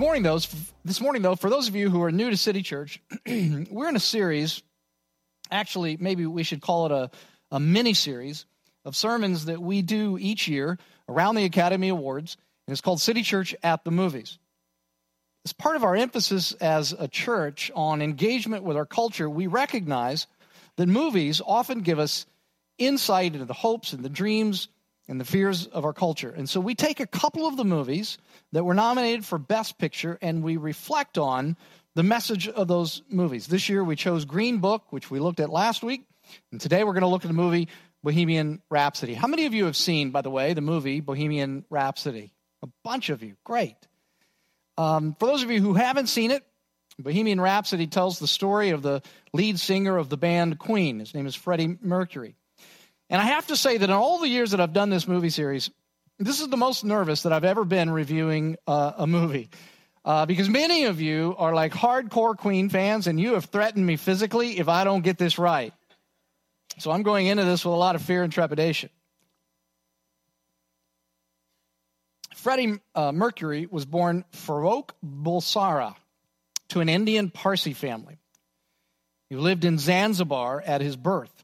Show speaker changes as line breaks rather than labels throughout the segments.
morning, though, this morning, though, for those of you who are new to City Church, we're in a series. Actually, maybe we should call it a, a mini series of sermons that we do each year around the Academy Awards, and it's called City Church at the Movies. As part of our emphasis as a church on engagement with our culture, we recognize that movies often give us insight into the hopes and the dreams and the fears of our culture. And so we take a couple of the movies that were nominated for Best Picture and we reflect on the message of those movies. This year we chose Green Book, which we looked at last week. And today we're going to look at the movie Bohemian Rhapsody. How many of you have seen, by the way, the movie Bohemian Rhapsody? A bunch of you. Great. Um, for those of you who haven't seen it, Bohemian Rhapsody tells the story of the lead singer of the band Queen. His name is Freddie Mercury. And I have to say that in all the years that I've done this movie series, this is the most nervous that I've ever been reviewing uh, a movie. Uh, because many of you are like hardcore Queen fans, and you have threatened me physically if I don't get this right. So I'm going into this with a lot of fear and trepidation. Freddie uh, Mercury was born Farouk Bulsara to an Indian Parsi family. He lived in Zanzibar at his birth.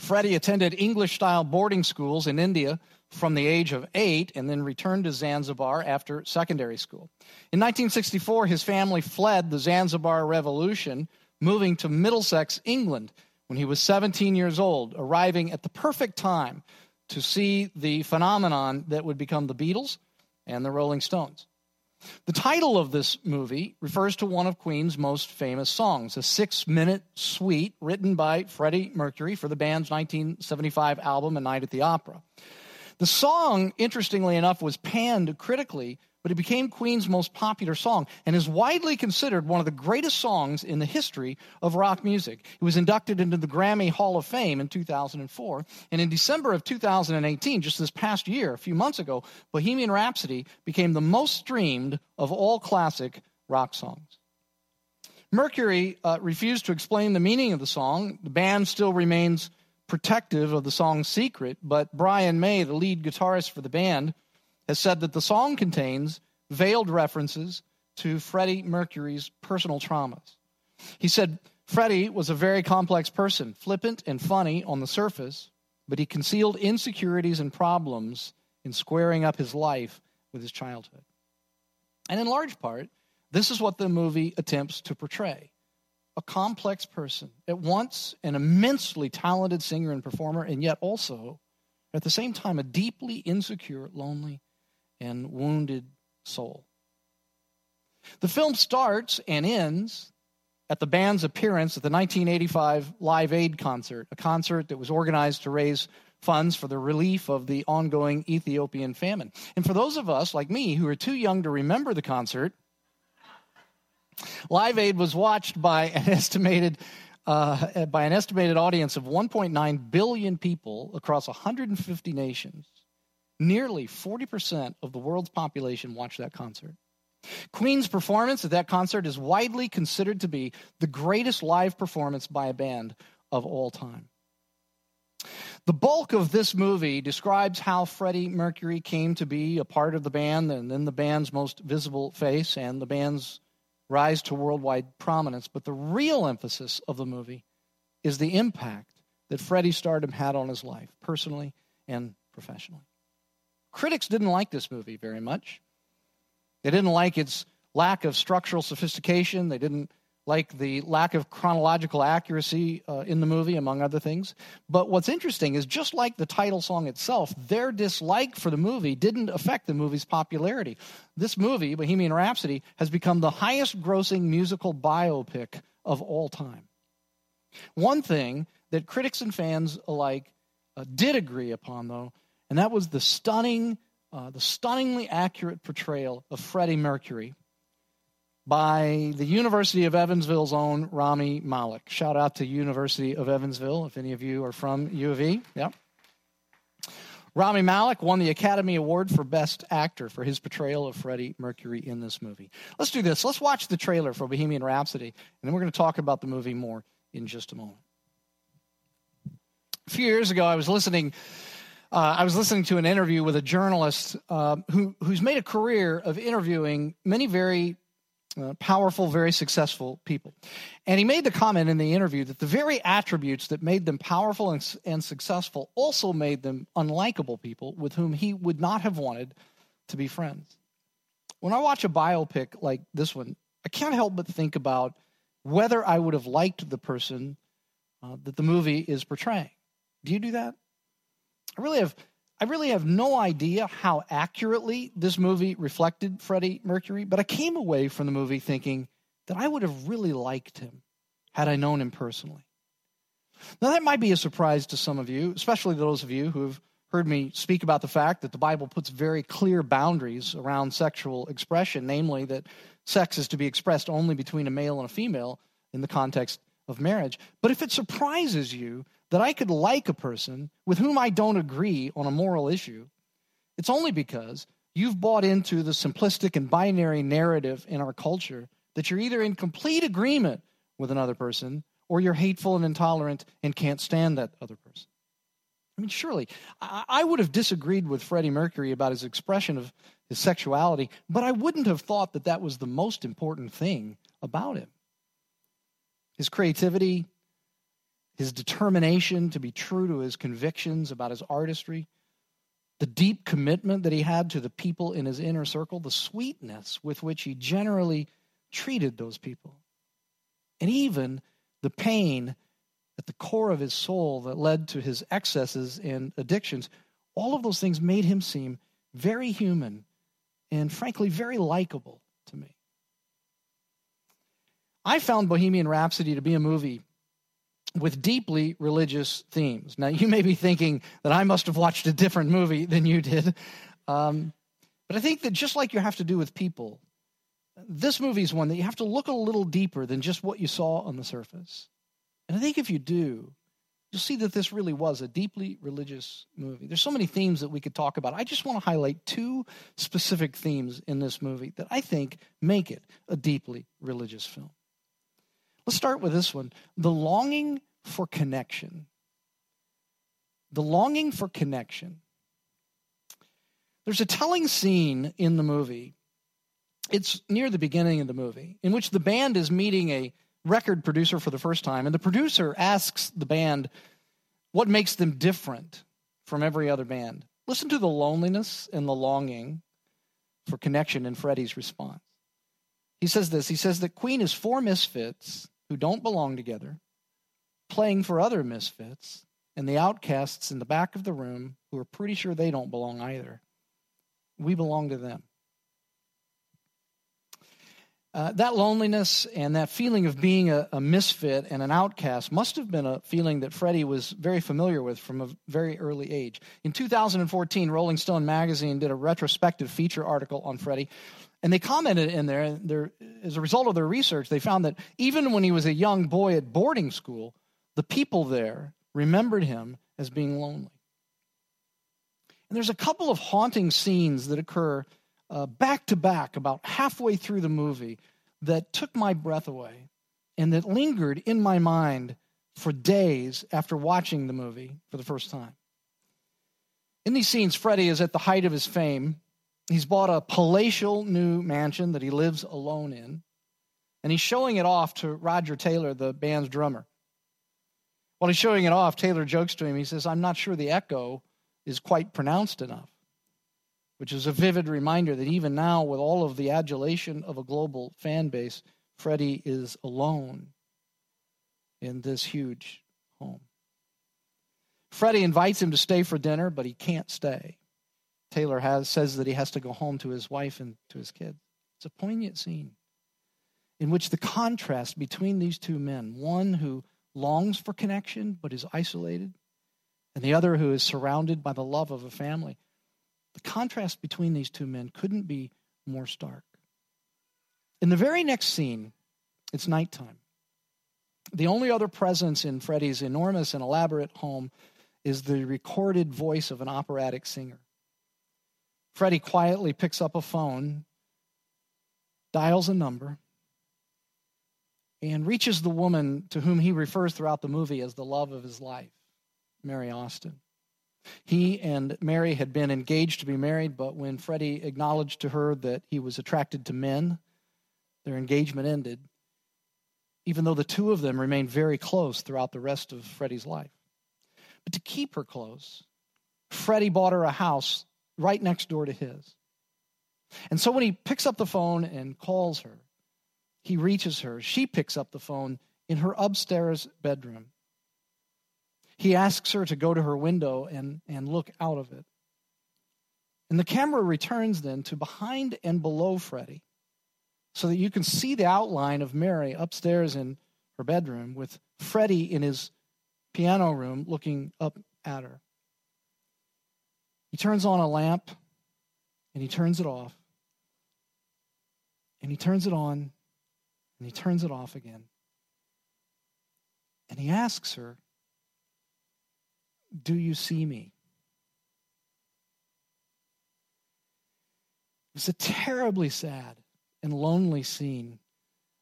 Freddie attended English style boarding schools in India from the age of eight and then returned to Zanzibar after secondary school. In 1964, his family fled the Zanzibar Revolution, moving to Middlesex, England, when he was 17 years old, arriving at the perfect time to see the phenomenon that would become the Beatles and the Rolling Stones. The title of this movie refers to one of Queen's most famous songs, a six minute suite written by Freddie Mercury for the band's 1975 album, A Night at the Opera. The song, interestingly enough, was panned critically but it became Queen's most popular song and is widely considered one of the greatest songs in the history of rock music. It was inducted into the Grammy Hall of Fame in 2004. And in December of 2018, just this past year, a few months ago, Bohemian Rhapsody became the most streamed of all classic rock songs. Mercury uh, refused to explain the meaning of the song. The band still remains protective of the song's secret, but Brian May, the lead guitarist for the band, has said that the song contains veiled references to Freddie Mercury's personal traumas. He said Freddie was a very complex person, flippant and funny on the surface, but he concealed insecurities and problems in squaring up his life with his childhood. And in large part, this is what the movie attempts to portray a complex person, at once an immensely talented singer and performer, and yet also, at the same time, a deeply insecure, lonely, and wounded soul. The film starts and ends at the band's appearance at the 1985 Live Aid concert, a concert that was organized to raise funds for the relief of the ongoing Ethiopian famine. And for those of us like me who are too young to remember the concert, Live Aid was watched by an estimated uh, by an estimated audience of 1.9 billion people across 150 nations. Nearly 40% of the world's population watched that concert. Queen's performance at that concert is widely considered to be the greatest live performance by a band of all time. The bulk of this movie describes how Freddie Mercury came to be a part of the band and then the band's most visible face and the band's rise to worldwide prominence. But the real emphasis of the movie is the impact that Freddie's stardom had on his life, personally and professionally. Critics didn't like this movie very much. They didn't like its lack of structural sophistication. They didn't like the lack of chronological accuracy uh, in the movie, among other things. But what's interesting is just like the title song itself, their dislike for the movie didn't affect the movie's popularity. This movie, Bohemian Rhapsody, has become the highest grossing musical biopic of all time. One thing that critics and fans alike uh, did agree upon, though, and that was the stunning, uh, the stunningly accurate portrayal of Freddie Mercury by the University of Evansville's own Rami Malek. Shout out to University of Evansville if any of you are from U of E. Yep. Rami Malek won the Academy Award for Best Actor for his portrayal of Freddie Mercury in this movie. Let's do this. Let's watch the trailer for Bohemian Rhapsody, and then we're going to talk about the movie more in just a moment. A few years ago, I was listening Uh, I was listening to an interview with a journalist uh, who, who's made a career of interviewing many very uh, powerful, very successful people. And he made the comment in the interview that the very attributes that made them powerful and, and successful also made them unlikable people with whom he would not have wanted to be friends. When I watch a biopic like this one, I can't help but think about whether I would have liked the person uh, that the movie is portraying. Do you do that? I really have I really have no idea how accurately this movie reflected Freddie Mercury, but I came away from the movie thinking that I would have really liked him had I known him personally. Now, that might be a surprise to some of you, especially those of you who have heard me speak about the fact that the Bible puts very clear boundaries around sexual expression, namely that sex is to be expressed only between a male and a female in the context of marriage. But if it surprises you that I could like a person with whom I don't agree on a moral issue, it's only because you've bought into the simplistic and binary narrative in our culture that you're either in complete agreement with another person or you're hateful and intolerant and can't stand that other person. I mean, surely, I would have disagreed with Freddie Mercury about his expression of his sexuality, but I wouldn't have thought that that was the most important thing about him. His creativity, his determination to be true to his convictions about his artistry, the deep commitment that he had to the people in his inner circle, the sweetness with which he generally treated those people, and even the pain at the core of his soul that led to his excesses and addictions, all of those things made him seem very human and, frankly, very likable to me. I found Bohemian Rhapsody to be a movie with deeply religious themes. Now, you may be thinking that I must have watched a different movie than you did. Um, but I think that just like you have to do with people, this movie is one that you have to look a little deeper than just what you saw on the surface. And I think if you do, you'll see that this really was a deeply religious movie. There's so many themes that we could talk about. I just want to highlight two specific themes in this movie that I think make it a deeply religious film. Let's start with this one the longing for connection. The longing for connection. There's a telling scene in the movie. It's near the beginning of the movie in which the band is meeting a record producer for the first time, and the producer asks the band what makes them different from every other band. Listen to the loneliness and the longing for connection in Freddie's response. He says this He says that Queen is four misfits who don't belong together, playing for other misfits, and the outcasts in the back of the room who are pretty sure they don't belong either. We belong to them. Uh, that loneliness and that feeling of being a, a, misfit and an outcast must have been a feeling that Freddie was very familiar with from a very early age. In 2014, Rolling Stone magazine did a retrospective feature article on Freddie, and they commented in there, as a result of their research, they found that even when he was a young boy at boarding school, the people there remembered him as being lonely. And there's a couple of haunting scenes that occur uh, back to back about halfway through the movie that took my breath away and that lingered in my mind for days after watching the movie for the first time. In these scenes, Freddie is at the height of his fame He's bought a palatial new mansion that he lives alone in, and he's showing it off to Roger Taylor, the band's drummer. While he's showing it off, Taylor jokes to him. He says, I'm not sure the echo is quite pronounced enough, which is a vivid reminder that even now, with all of the adulation of a global fan base, Freddie is alone in this huge home. Freddie invites him to stay for dinner, but he can't stay. Taylor has, says that he has to go home to his wife and to his kids. It's a poignant scene in which the contrast between these two men, one who longs for connection but is isolated, and the other who is surrounded by the love of a family, the contrast between these two men couldn't be more stark. In the very next scene, it's nighttime. The only other presence in Freddie's enormous and elaborate home is the recorded voice of an operatic singer. Freddie quietly picks up a phone, dials a number, and reaches the woman to whom he refers throughout the movie as the love of his life, Mary Austin. He and Mary had been engaged to be married, but when Freddie acknowledged to her that he was attracted to men, their engagement ended, even though the two of them remained very close throughout the rest of Freddie's life. But to keep her close, Freddie bought her a house right next door to his. And so when he picks up the phone and calls her, he reaches her. She picks up the phone in her upstairs bedroom. He asks her to go to her window and, and look out of it. And the camera returns then to behind and below Freddie so that you can see the outline of Mary upstairs in her bedroom with Freddie in his piano room looking up at her. He turns on a lamp and he turns it off. And he turns it on and he turns it off again. And he asks her, Do you see me? It was a terribly sad and lonely scene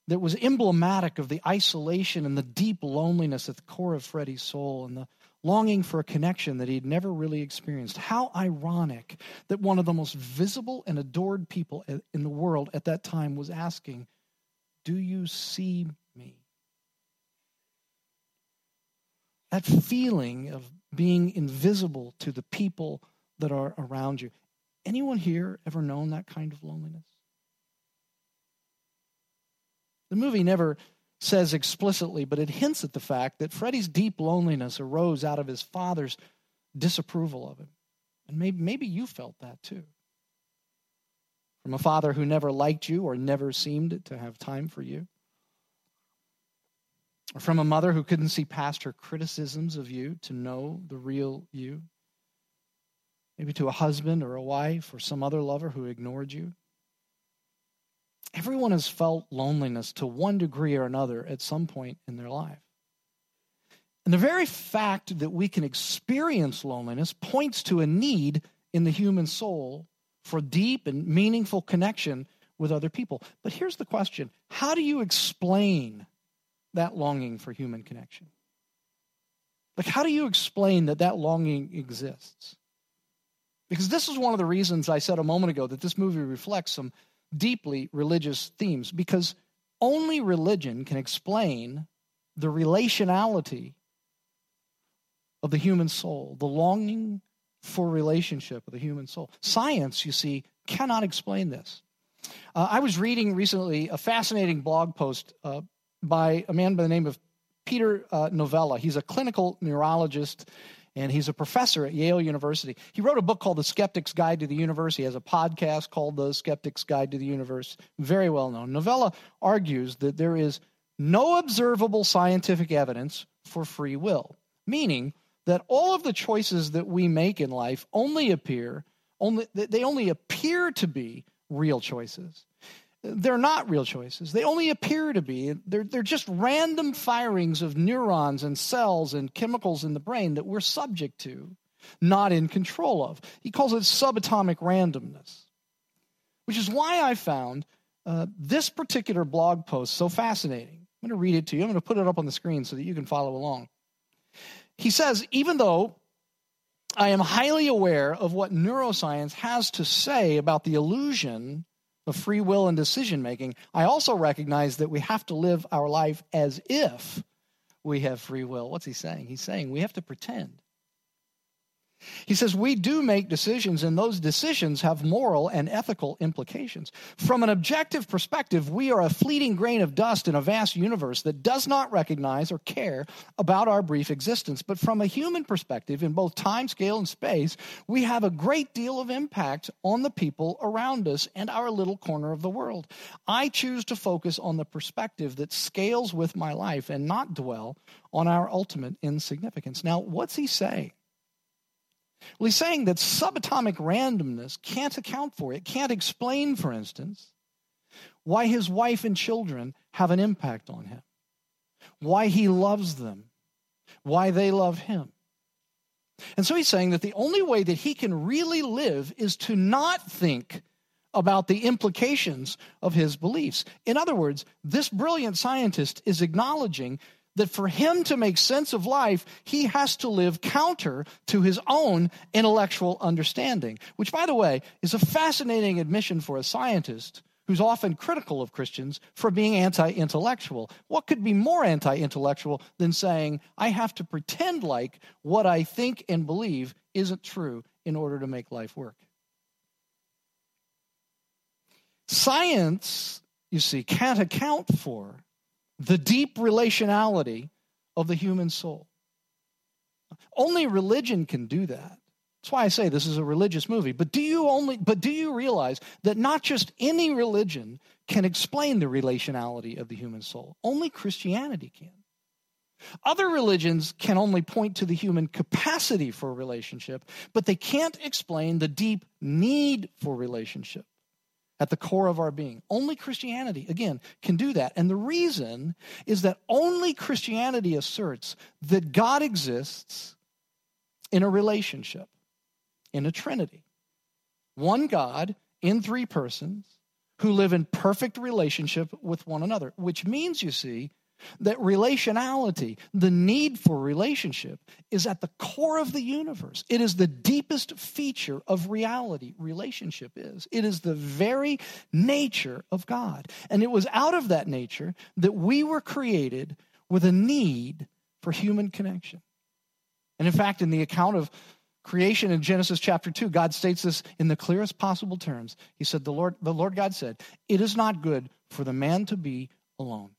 that was emblematic of the isolation and the deep loneliness at the core of Freddie's soul and the longing for a connection that he'd never really experienced. How ironic that one of the most visible and adored people in the world at that time was asking, Do you see me? That feeling of being invisible to the people that are around you. Anyone here ever known that kind of loneliness? The movie never says explicitly, but it hints at the fact that Freddie's deep loneliness arose out of his father's disapproval of him. And maybe, maybe you felt that too. From a father who never liked you or never seemed to have time for you. Or from a mother who couldn't see past her criticisms of you to know the real you. Maybe to a husband or a wife or some other lover who ignored you. Everyone has felt loneliness to one degree or another at some point in their life. And the very fact that we can experience loneliness points to a need in the human soul for deep and meaningful connection with other people. But here's the question How do you explain that longing for human connection? Like, how do you explain that that longing exists? Because this is one of the reasons I said a moment ago that this movie reflects some deeply religious themes because only religion can explain the relationality of the human soul, the longing for relationship with the human soul. Science, you see, cannot explain this. Uh, I was reading recently a fascinating blog post uh, by a man by the name of Peter uh, Novella. He's a clinical neurologist and he's a professor at Yale University. He wrote a book called The Skeptic's Guide to the Universe. He has a podcast called The Skeptic's Guide to the Universe, very well known. Novella argues that there is no observable scientific evidence for free will, meaning that all of the choices that we make in life only appear only they only appear to be real choices they're not real choices. They only appear to be. They're, they're just random firings of neurons and cells and chemicals in the brain that we're subject to, not in control of. He calls it subatomic randomness, which is why I found uh, this particular blog post so fascinating. I'm going to read it to you. I'm going to put it up on the screen so that you can follow along. He says, even though I am highly aware of what neuroscience has to say about the illusion of free will and decision making, I also recognize that we have to live our life as if we have free will. What's he saying? He's saying we have to pretend. He says we do make decisions, and those decisions have moral and ethical implications. From an objective perspective, we are a fleeting grain of dust in a vast universe that does not recognize or care about our brief existence. But from a human perspective, in both time, scale, and space, we have a great deal of impact on the people around us and our little corner of the world. I choose to focus on the perspective that scales with my life and not dwell on our ultimate insignificance. Now, what's he saying? Well, he's saying that subatomic randomness can't account for it, can't explain, for instance, why his wife and children have an impact on him, why he loves them, why they love him. And so he's saying that the only way that he can really live is to not think about the implications of his beliefs. In other words, this brilliant scientist is acknowledging that for him to make sense of life, he has to live counter to his own intellectual understanding, which, by the way, is a fascinating admission for a scientist who's often critical of Christians for being anti intellectual. What could be more anti intellectual than saying, I have to pretend like what I think and believe isn't true in order to make life work? Science, you see, can't account for the deep relationality of the human soul. Only religion can do that. That's why I say this is a religious movie. But do you only but do you realize that not just any religion can explain the relationality of the human soul? Only Christianity can. Other religions can only point to the human capacity for relationship, but they can't explain the deep need for relationship at the core of our being. Only Christianity, again, can do that. And the reason is that only Christianity asserts that God exists in a relationship, in a trinity. One God in three persons who live in perfect relationship with one another, which means, you see, that relationality, the need for relationship, is at the core of the universe. It is the deepest feature of reality. Relationship is. It is the very nature of God. And it was out of that nature that we were created with a need for human connection. And in fact, in the account of creation in Genesis chapter 2, God states this in the clearest possible terms. He said, The Lord, the Lord God said, It is not good for the man to be alone.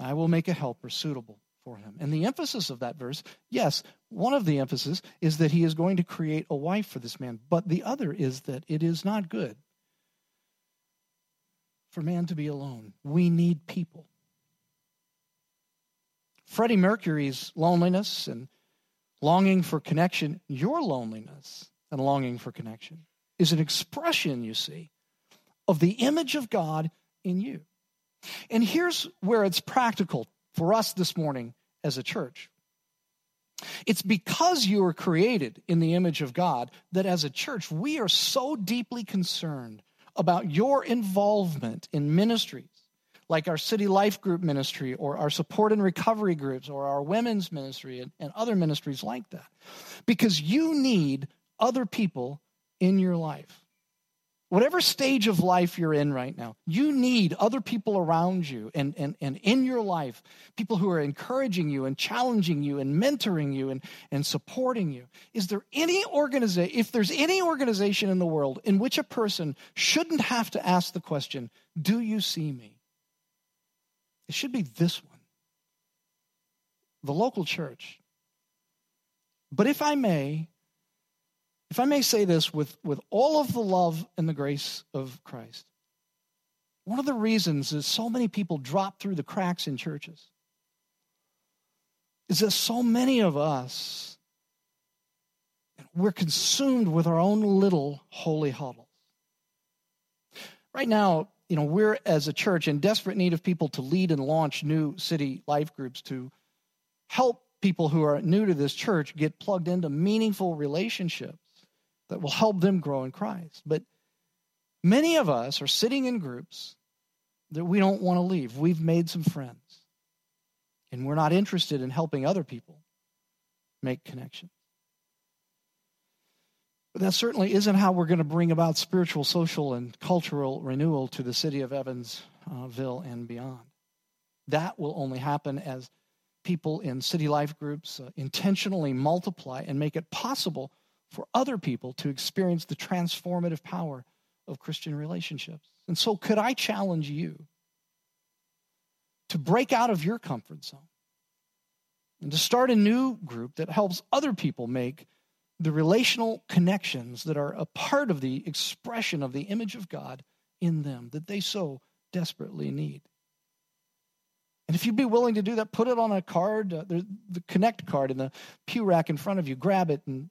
I will make a helper suitable for him. And the emphasis of that verse, yes, one of the emphasis is that he is going to create a wife for this man, but the other is that it is not good for man to be alone. We need people. Freddie Mercury's loneliness and longing for connection, your loneliness and longing for connection, is an expression, you see, of the image of God in you. And here's where it's practical for us this morning as a church. It's because you were created in the image of God that as a church, we are so deeply concerned about your involvement in ministries like our city life group ministry or our support and recovery groups or our women's ministry and, and other ministries like that. Because you need other people in your life whatever stage of life you're in right now, you need other people around you and, and, and in your life, people who are encouraging you and challenging you and mentoring you and, and supporting you. Is there any organization, if there's any organization in the world in which a person shouldn't have to ask the question, Do you see me? It should be this one the local church. But if I may, if I may say this with, with all of the love and the grace of Christ, one of the reasons is so many people drop through the cracks in churches is that so many of us we're consumed with our own little holy huddles. Right now, you know, we're as a church in desperate need of people to lead and launch new city life groups to help people who are new to this church get plugged into meaningful relationships that will help them grow in Christ. But many of us are sitting in groups that we don't want to leave. We've made some friends, and we're not interested in helping other people make connections. But that certainly isn't how we're going to bring about spiritual, social, and cultural renewal to the city of Evansville and beyond. That will only happen as people in city life groups uh, intentionally multiply and make it possible for other people to experience the transformative power of Christian relationships. And so, could I challenge you to break out of your comfort zone and to start a new group that helps other people make the relational connections that are a part of the expression of the image of God in them that they so desperately need? And if you'd be willing to do that, put it on a card, uh, the, the Connect card in the pew rack in front of you. Grab it and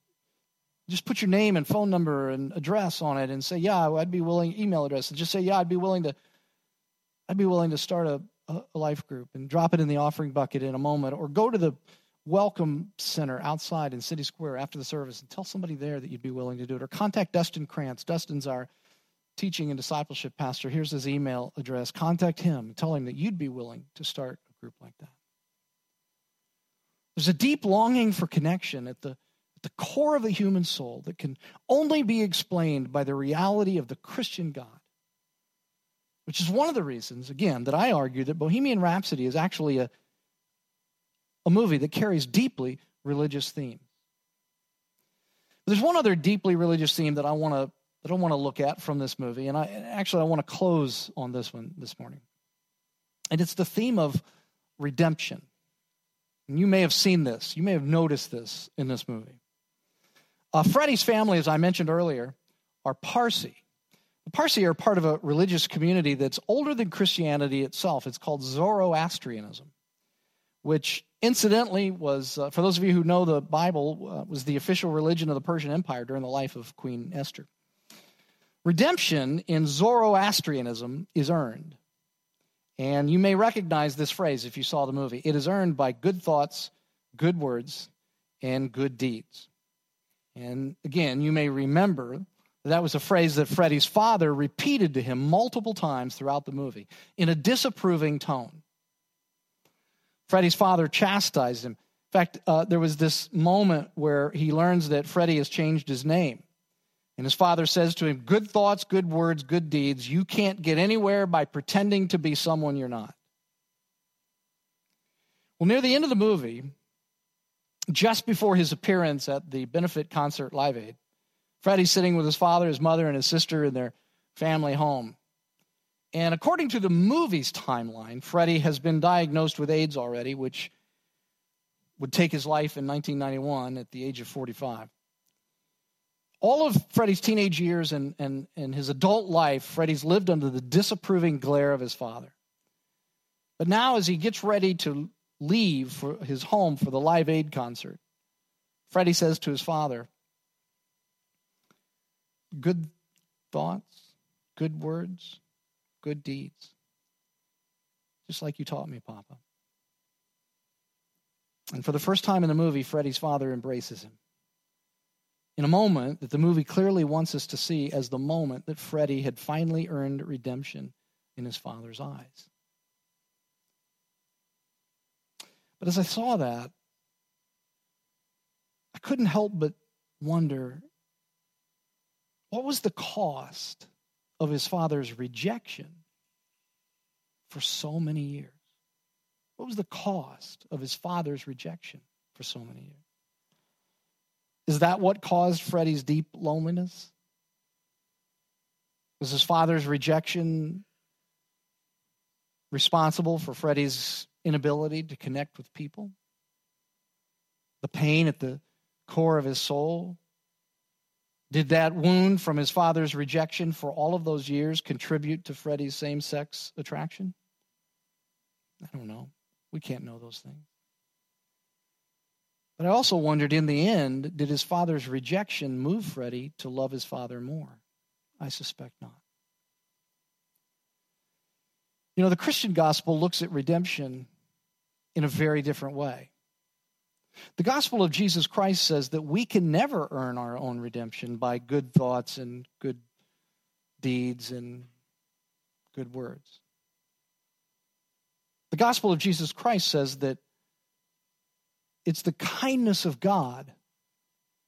just put your name and phone number and address on it and say, yeah, I'd be willing, email address, and just say, yeah, I'd be willing to, I'd be willing to start a, a life group and drop it in the offering bucket in a moment or go to the welcome center outside in City Square after the service and tell somebody there that you'd be willing to do it. Or contact Dustin Krantz. Dustin's our teaching and discipleship pastor. Here's his email address. Contact him and tell him that you'd be willing to start a group like that. There's a deep longing for connection at the, the core of the human soul that can only be explained by the reality of the Christian God. Which is one of the reasons, again, that I argue that Bohemian Rhapsody is actually a, a movie that carries deeply religious themes. There's one other deeply religious theme that I want to that I want to look at from this movie, and I actually I want to close on this one this morning. And it's the theme of redemption. And you may have seen this, you may have noticed this in this movie. Uh, Freddie's family, as I mentioned earlier, are Parsi. The Parsi are part of a religious community that's older than Christianity itself. It's called Zoroastrianism, which incidentally was, uh, for those of you who know the Bible, uh, was the official religion of the Persian Empire during the life of Queen Esther. Redemption in Zoroastrianism is earned. And you may recognize this phrase if you saw the movie. It is earned by good thoughts, good words, and good deeds. And again, you may remember that, that was a phrase that Freddie's father repeated to him multiple times throughout the movie in a disapproving tone. Freddie's father chastised him. In fact, uh, there was this moment where he learns that Freddie has changed his name. And his father says to him, Good thoughts, good words, good deeds. You can't get anywhere by pretending to be someone you're not. Well, near the end of the movie, just before his appearance at the benefit concert Live Aid, Freddie's sitting with his father, his mother, and his sister in their family home. And according to the movie's timeline, Freddie has been diagnosed with AIDS already, which would take his life in 1991 at the age of 45 all of Freddie's teenage years and, and, and his adult life, Freddie's lived under the disapproving glare of his father. But now, as he gets ready to leave for his home for the Live Aid concert, Freddie says to his father, Good thoughts, good words, good deeds. Just like you taught me, Papa. And for the first time in the movie, Freddie's father embraces him in a moment that the movie clearly wants us to see as the moment that Freddie had finally earned redemption in his father's eyes. But as I saw that, I couldn't help but wonder what was the cost of his father's rejection for so many years? What was the cost of his father's rejection for so many years? Is that what caused Freddie's deep loneliness? Was his father's rejection responsible for Freddie's inability to connect with people? The pain at the core of his soul? Did that wound from his father's rejection for all of those years contribute to Freddie's same sex attraction? I don't know. We can't know those things. But I also wondered in the end, did his father's rejection move Freddie to love his father more? I suspect not. You know, the Christian gospel looks at redemption in a very different way. The gospel of Jesus Christ says that we can never earn our own redemption by good thoughts and good deeds and good words. The gospel of Jesus Christ says that it's the kindness of God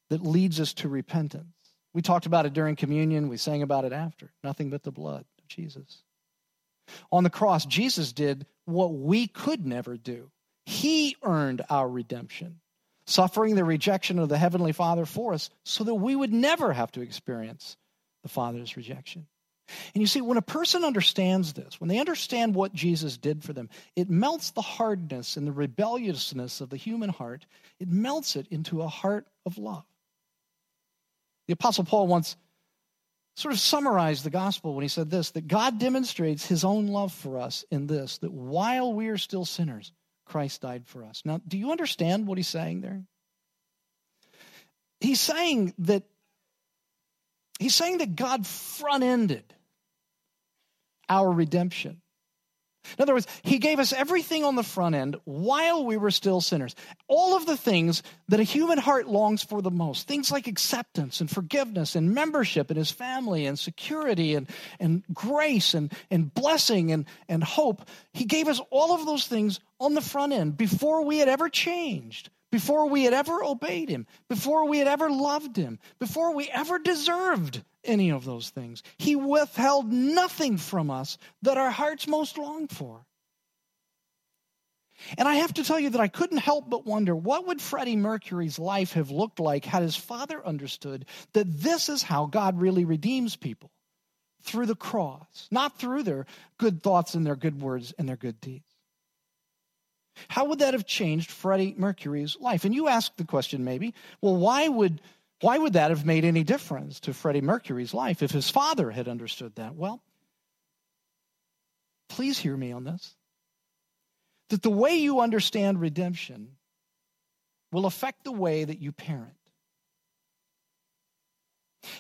that leads us to repentance. We talked about it during communion, we sang about it after. Nothing but the blood of Jesus. On the cross, Jesus did what we could never do. He earned our redemption, suffering the rejection of the Heavenly Father for us so that we would never have to experience the Father's rejection. And you see, when a person understands this, when they understand what Jesus did for them, it melts the hardness and the rebelliousness of the human heart, it melts it into a heart of love. The Apostle Paul once sort of summarized the gospel when he said this that God demonstrates his own love for us in this, that while we are still sinners, Christ died for us. Now, do you understand what he's saying there? He's saying that he's saying that God front ended our redemption. In other words, he gave us everything on the front end while we were still sinners. All of the things that a human heart longs for the most things like acceptance and forgiveness and membership in his family and security and, and grace and, and blessing and, and hope. He gave us all of those things on the front end before we had ever changed, before we had ever obeyed him, before we had ever loved him, before we ever deserved any of those things. He withheld nothing from us that our hearts most longed for. And I have to tell you that I couldn't help but wonder what would Freddie Mercury's life have looked like had his father understood that this is how God really redeems people through the cross, not through their good thoughts and their good words and their good deeds. How would that have changed Freddie Mercury's life? And you ask the question maybe, well, why would why would that have made any difference to Freddie Mercury's life if his father had understood that? Well, please hear me on this that the way you understand redemption will affect the way that you parent.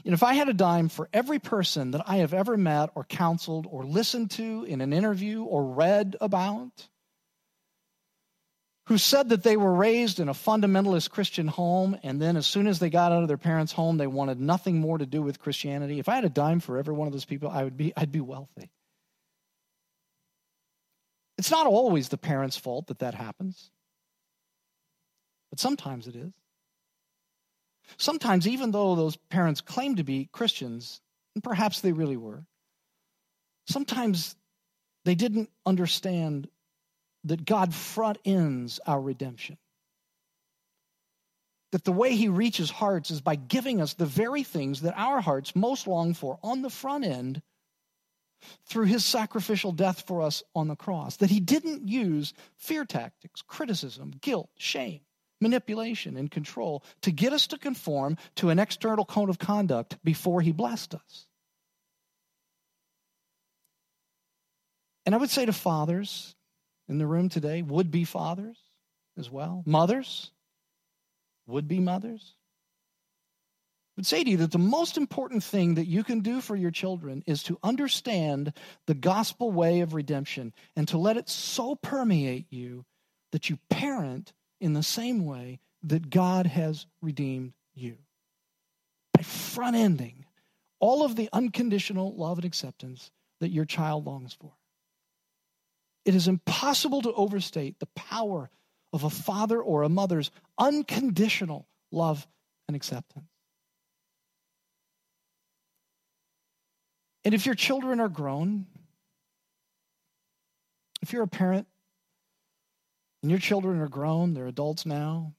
And if I had a dime for every person that I have ever met or counseled or listened to in an interview or read about, who said that they were raised in a fundamentalist Christian home, and then as soon as they got out of their parents' home, they wanted nothing more to do with Christianity. If I had a dime for every one of those people, I would be, I'd be wealthy. It's not always the parents' fault that that happens, but sometimes it is. Sometimes, even though those parents claim to be Christians, and perhaps they really were, sometimes they didn't understand that God front ends our redemption. That the way He reaches hearts is by giving us the very things that our hearts most long for on the front end through his sacrificial death for us on the cross. That he didn't use fear tactics, criticism, guilt, shame, manipulation, and control to get us to conform to an external code of conduct before he blessed us. And I would say to fathers in the room today, would be fathers as well, mothers, would be mothers, would say to you that the most important thing that you can do for your children is to understand the gospel way of redemption and to let it so permeate you that you parent in the same way that God has redeemed you. By front ending all of the unconditional love and acceptance that your child longs for. It is impossible to overstate the power of a father or a mother's unconditional love and acceptance. And if your children are grown, if you're a parent and your children are grown, they're adults now,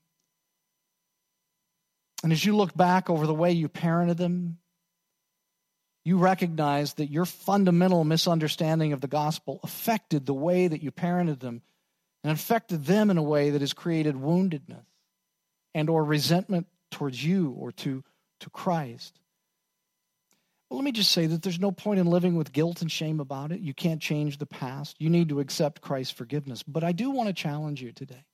and as you look back over the way you parented them, you recognize that your fundamental misunderstanding of the gospel affected the way that you parented them and affected them in a way that has created woundedness and or resentment towards you or to, to Christ. Well, let me just say that there's no point in living with guilt and shame about it. You can't change the past. You need to accept Christ's forgiveness. But I do want to challenge you today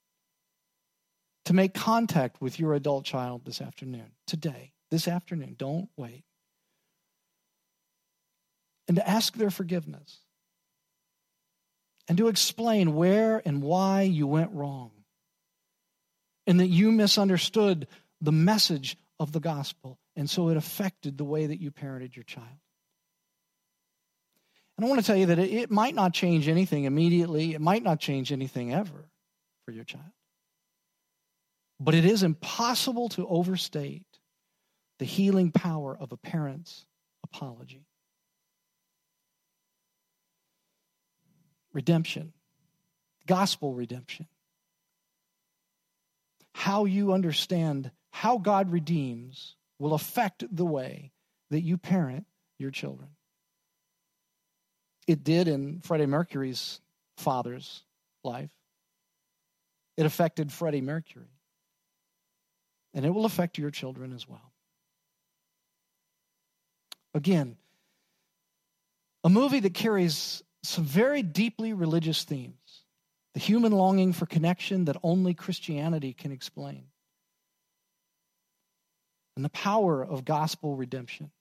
to make contact with your adult child this afternoon. Today, this afternoon. Don't wait. And to ask their forgiveness. And to explain where and why you went wrong. And that you misunderstood the message of the gospel and so it affected the way that you parented your child. And I want to tell you that it, might not change anything immediately, it might not change anything ever for your child. But it is impossible to overstate the healing power of a parent's apology. Redemption, gospel redemption. How you understand how God redeems will affect the way that you parent your children. It did in Freddie Mercury's father's life. It affected Freddie Mercury. And it will affect your children as well. Again, a movie that carries some very deeply religious themes the human longing for connection that only Christianity can explain and the power of gospel redemption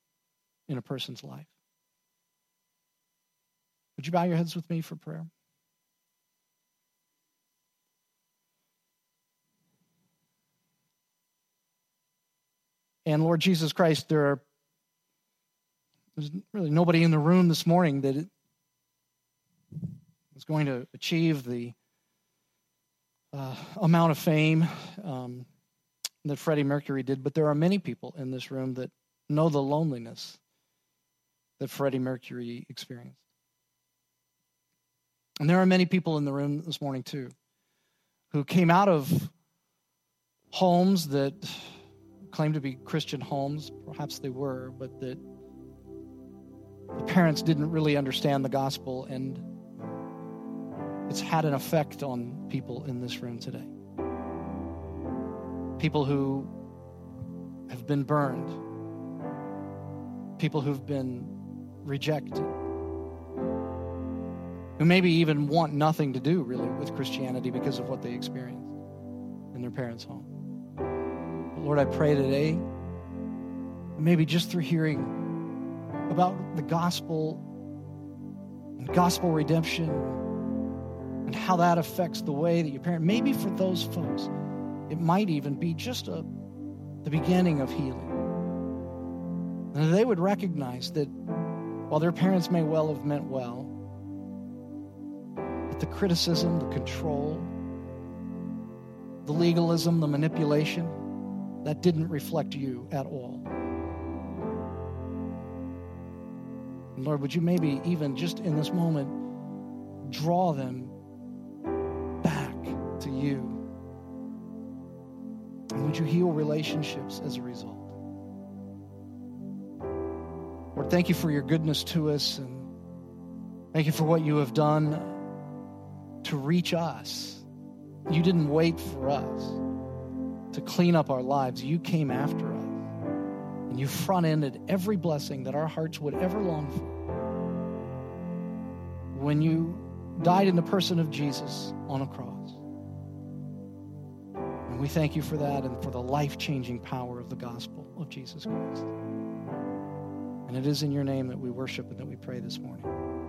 in a person's life. Would you bow your heads with me for prayer? And Lord Jesus Christ, there are there's really nobody in the room this morning that is going to achieve the uh, amount of fame um, that Freddie Mercury did, but there are many people in this room that know the loneliness that Freddie Mercury experienced. And there are many people in the room this morning, too, who came out of homes that claim to be Christian homes. Perhaps they were, but that the parents didn't really understand the gospel, and it's had an effect on people in this room today. People who have been burned, people who've been rejected, who maybe even want nothing to do really with Christianity because of what they experienced in their parents' home. But Lord, I pray today, maybe just through hearing about the gospel and gospel redemption and how that affects the way that you parent, maybe for those folks, it might even be just a, the beginning of healing. And they would recognize that while their parents may well have meant well, that the criticism, the control, the legalism, the manipulation, that didn't reflect you at all. And Lord, would you maybe even just in this moment draw them you? And would you heal relationships as a result? Lord, thank you for your goodness to us and thank you for what you have done to reach us. You didn't wait for us to clean up our lives, you came after us. And you front ended every blessing that our hearts would ever long for. When you died in the person of Jesus on a cross. We thank you for that and for the life changing power of the gospel of Jesus Christ. And it is in your name that we worship and that we pray this morning.